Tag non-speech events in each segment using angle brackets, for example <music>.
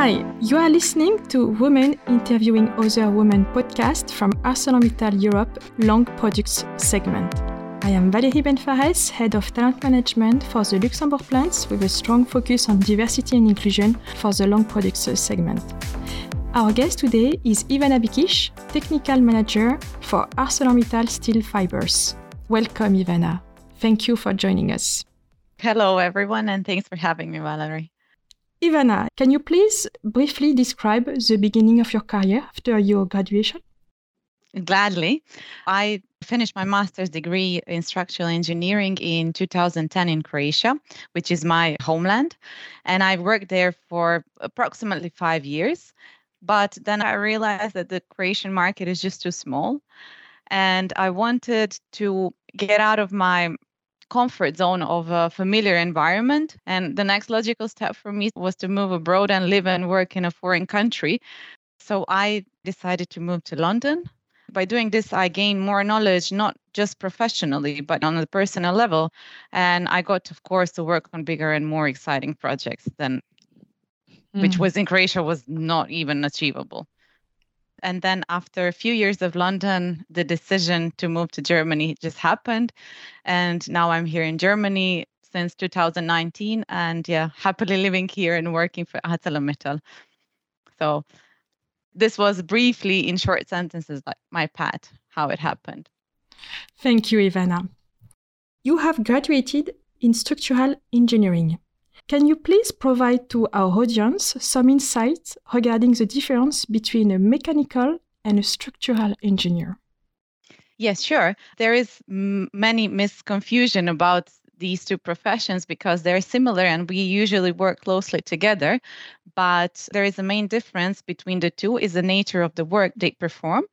Hi, you are listening to Women Interviewing Other Women podcast from ArcelorMittal Europe Long Products segment. I am Valérie Benfares, Head of Talent Management for the Luxembourg plants with a strong focus on diversity and inclusion for the Long Products segment. Our guest today is Ivana Bikic, Technical Manager for ArcelorMittal Steel Fibers. Welcome, Ivana. Thank you for joining us. Hello, everyone, and thanks for having me, Valerie. Ivana, can you please briefly describe the beginning of your career after your graduation? Gladly. I finished my master's degree in structural engineering in 2010 in Croatia, which is my homeland. And I worked there for approximately five years. But then I realized that the Croatian market is just too small. And I wanted to get out of my comfort zone of a familiar environment. And the next logical step for me was to move abroad and live and work in a foreign country. So I decided to move to London. By doing this, I gained more knowledge, not just professionally, but on a personal level. And I got, of course, to work on bigger and more exciting projects than mm. which was in Croatia was not even achievable. And then after a few years of London, the decision to move to Germany just happened. And now I'm here in Germany since 2019 and yeah, <laughs> happily living here and working for ArcelorMittal. So this was briefly in short sentences like my path, how it happened. Thank you, Ivana. You have graduated in structural engineering. Can you please provide to our audience some insights regarding the difference between a mechanical and a structural engineer? Yes, sure. There is m- many misconfusion about these two professions because they're similar and we usually work closely together but there is a main difference between the two is the nature of the work they perform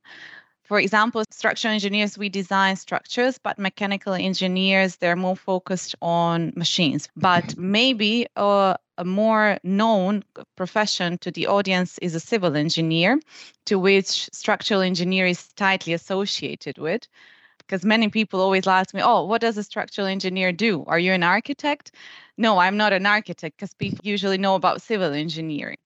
for example, structural engineers, we design structures, but mechanical engineers, they're more focused on machines. But maybe uh, a more known profession to the audience is a civil engineer, to which structural engineer is tightly associated with. Because many people always ask me, oh, what does a structural engineer do? Are you an architect? No, I'm not an architect because people usually know about civil engineering.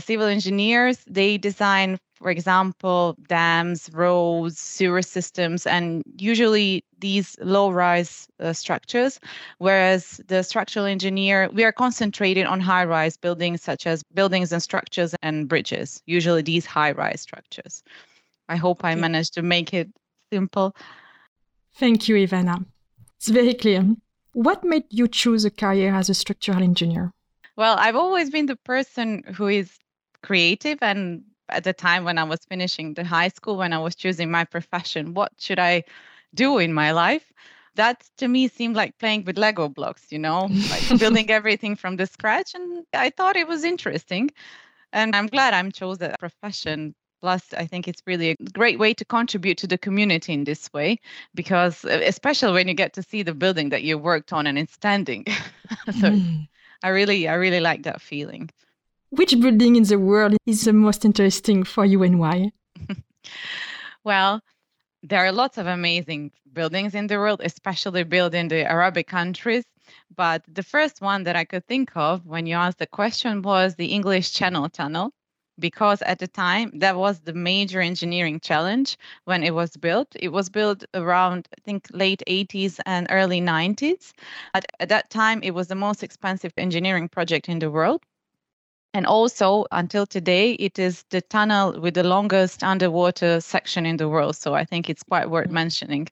Civil engineers, they design for example, dams, roads, sewer systems, and usually these low rise uh, structures. Whereas the structural engineer, we are concentrated on high rise buildings such as buildings and structures and bridges, usually these high rise structures. I hope I managed to make it simple. Thank you, Ivana. It's very clear. What made you choose a career as a structural engineer? Well, I've always been the person who is creative and at the time when I was finishing the high school, when I was choosing my profession, what should I do in my life? That to me seemed like playing with Lego blocks, you know, like <laughs> building everything from the scratch. And I thought it was interesting. And I'm glad I'm chose that profession plus i think it's really a great way to contribute to the community in this way because especially when you get to see the building that you worked on and it's standing <laughs> so mm. i really i really like that feeling which building in the world is the most interesting for you and why? <laughs> well, there are lots of amazing buildings in the world, especially built in the Arabic countries. But the first one that I could think of when you asked the question was the English Channel Tunnel, because at the time that was the major engineering challenge when it was built. It was built around, I think, late 80s and early 90s. At, at that time, it was the most expensive engineering project in the world and also, until today, it is the tunnel with the longest underwater section in the world. So I think it's quite worth mentioning.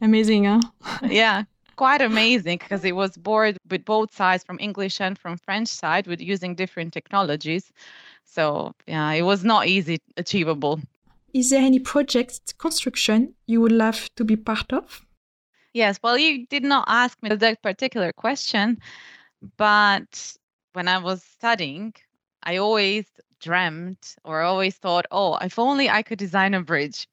Amazing, huh? <laughs> yeah, quite amazing because it was bored with both sides, from English and from French side, with using different technologies. So yeah, it was not easy achievable. Is there any project construction you would love to be part of? Yes, well, you did not ask me that particular question, but when I was studying, I always dreamt or always thought, oh, if only I could design a bridge.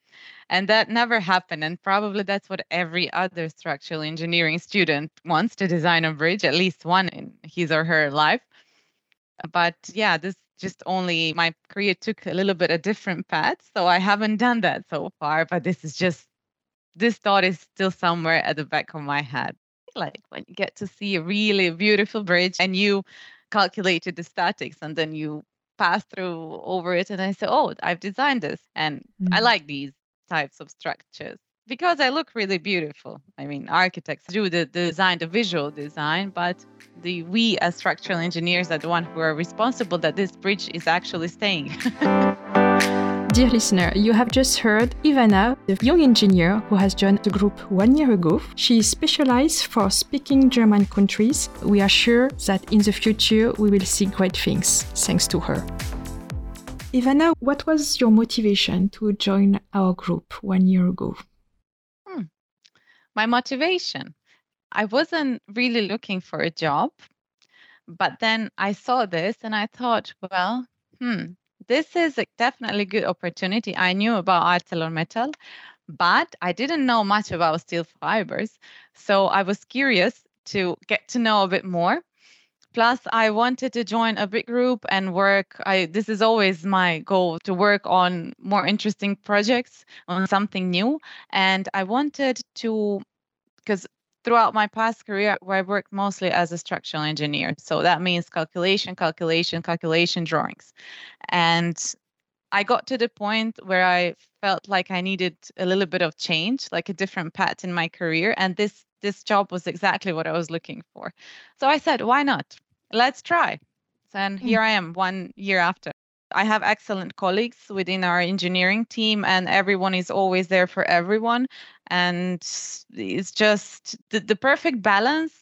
And that never happened. And probably that's what every other structural engineering student wants to design a bridge, at least one in his or her life. But yeah, this just only my career took a little bit a different path. So I haven't done that so far. But this is just, this thought is still somewhere at the back of my head. Like when you get to see a really beautiful bridge and you calculated the statics and then you pass through over it and I say, oh, I've designed this and mm. I like these types of structures because I look really beautiful. I mean, architects do the, the design, the visual design, but the we as structural engineers are the one who are responsible that this bridge is actually staying. <laughs> Dear listener, you have just heard Ivana, the young engineer who has joined the group one year ago. She is specialized for speaking German countries. We are sure that in the future we will see great things thanks to her. Ivana, what was your motivation to join our group one year ago? Hmm. My motivation. I wasn't really looking for a job, but then I saw this and I thought, well, hmm, this is a definitely good opportunity. I knew about ArcelorMittal, but I didn't know much about steel fibers. So I was curious to get to know a bit more. Plus, I wanted to join a big group and work. I this is always my goal to work on more interesting projects, on something new. And I wanted to, because throughout my past career, where I worked mostly as a structural engineer. So that means calculation, calculation, calculation drawings. And I got to the point where I felt like I needed a little bit of change, like a different path in my career. And this this job was exactly what I was looking for. So I said, why not? Let's try. And hmm. here I am one year after. I have excellent colleagues within our engineering team, and everyone is always there for everyone. And it's just the, the perfect balance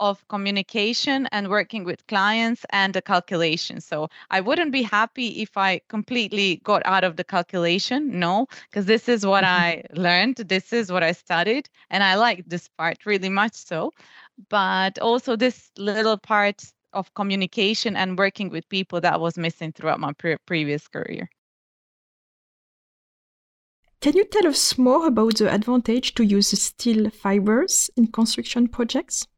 of communication and working with clients and the calculation. So I wouldn't be happy if I completely got out of the calculation. No, because this is what mm-hmm. I learned, this is what I studied, and I like this part really much so. But also, this little part of communication and working with people that was missing throughout my pre- previous career. Can you tell us more about the advantage to use steel fibers in construction projects?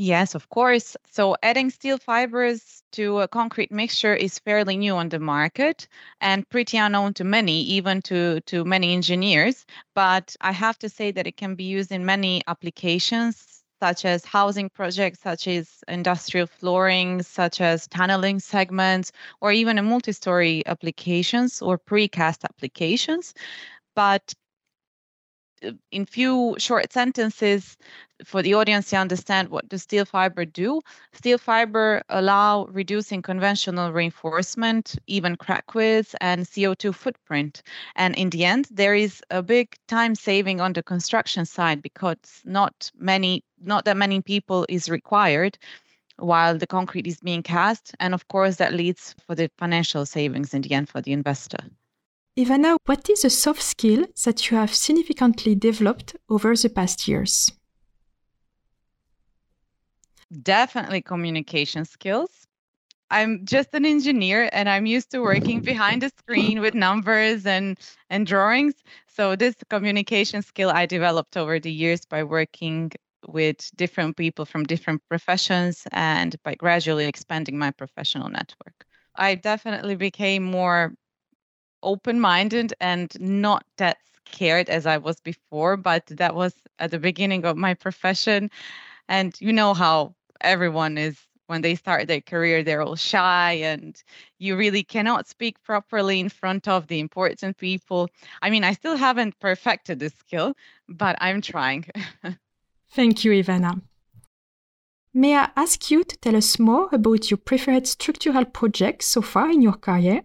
Yes, of course. So, adding steel fibers to a concrete mixture is fairly new on the market and pretty unknown to many, even to, to many engineers. But I have to say that it can be used in many applications such as housing projects, such as industrial flooring, such as tunneling segments, or even a multi-story applications or precast applications. But Uh, in few short sentences for the audience to understand what does steel fiber do. Steel fiber allow reducing conventional reinforcement even crack width and co2 footprint. And in the end there is a big time saving on the construction side because not many not that many people is required while the concrete is being cast. And of course that leads for the financial savings in the end for the investor Ivana, what is a soft skill that you have significantly developed over the past years? Definitely communication skills. I'm just an engineer and I'm used to working behind a screen with numbers and, and drawings. So, this communication skill I developed over the years by working with different people from different professions and by gradually expanding my professional network. I definitely became more open minded and not that scared as I was before, but that was at the beginning of my profession. And you know how everyone is when they start their career, they're all shy and you really cannot speak properly in front of the important people. I mean, I still haven't perfected this skill, but I'm trying. <laughs> Thank you, Ivana. May I ask you to tell us more about your preferred structural projects so far in your career?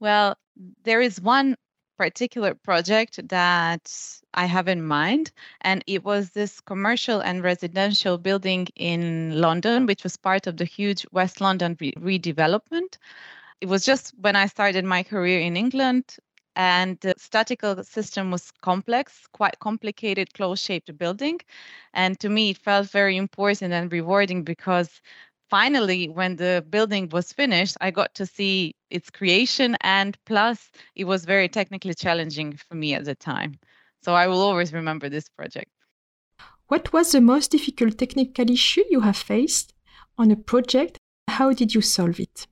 Well, there is one particular project that I have in mind, and it was this commercial and residential building in London, which was part of the huge West London re- redevelopment. It was just when I started my career in England, and the statical system was complex, quite complicated, close shaped building. And to me, it felt very important and rewarding because finally, when the building was finished, I got to see its creation. And plus, it was very technically challenging for me at the time. So I will always remember this project. What was the most difficult technical issue you have faced on a project? How did you solve it?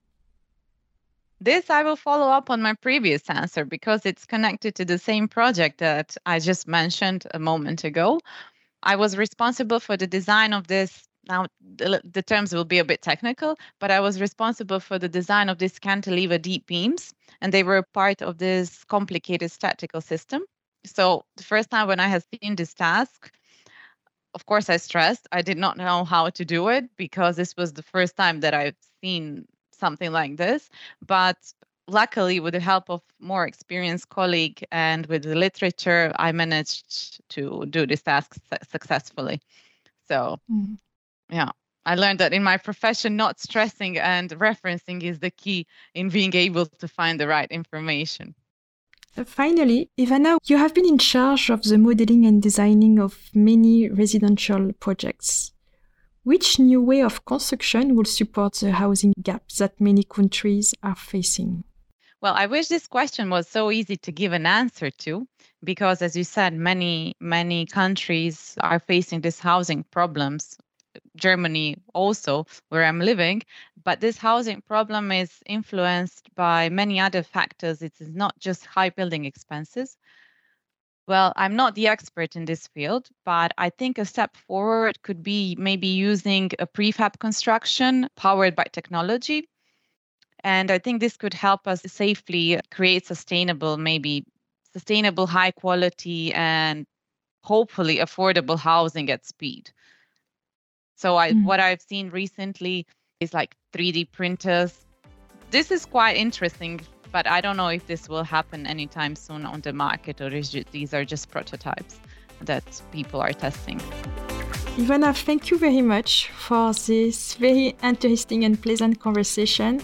This I will follow up on my previous answer because it's connected to the same project that I just mentioned a moment ago. I was responsible for the design of this now the, the, terms will be a bit technical, but I was responsible for the design of these cantilever deep beams, and they were part of this complicated statical system. So the first time when I had seen this task, of course I stressed. I did not know how to do it because this was the first time that I've seen something like this. But luckily, with the help of more experienced colleague and with the literature, I managed to do this task successfully. So. Mm yeah. I learned that in my profession not stressing and referencing is the key in being able to find the right information. Uh, finally ivana you have been in charge of the modeling and designing of many residential projects. Which new way of construction will support the housing gap that many countries are facing? Well i wish this question was so easy to give an answer to because as you said many many countries are facing these housing problems Germany also, where I'm living. But this housing problem is influenced by many other factors. It is not just high building expenses. Well, I'm not the expert in this field, but I think a step forward could be maybe using a prefab construction powered by technology. And I think this could help us safely create sustainable, maybe sustainable, high quality, and hopefully affordable housing at speed. So I mm. what I've seen recently is like 3D printers. This is quite interesting, but I don't know if this will happen anytime soon on the market or is these are just prototypes that people are testing. Ivana, thank you very much for this very interesting and pleasant conversation.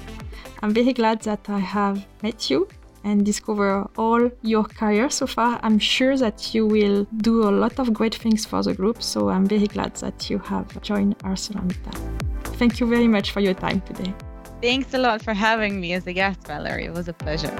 I'm very glad that I have met you and discover all your career so far. I'm sure that you will do a lot of great things for the group. So I'm very glad that you have joined ArcelorMittal. Thank you very much for your time today. Thanks a lot for having me as a guest, Valerie. It was a pleasure.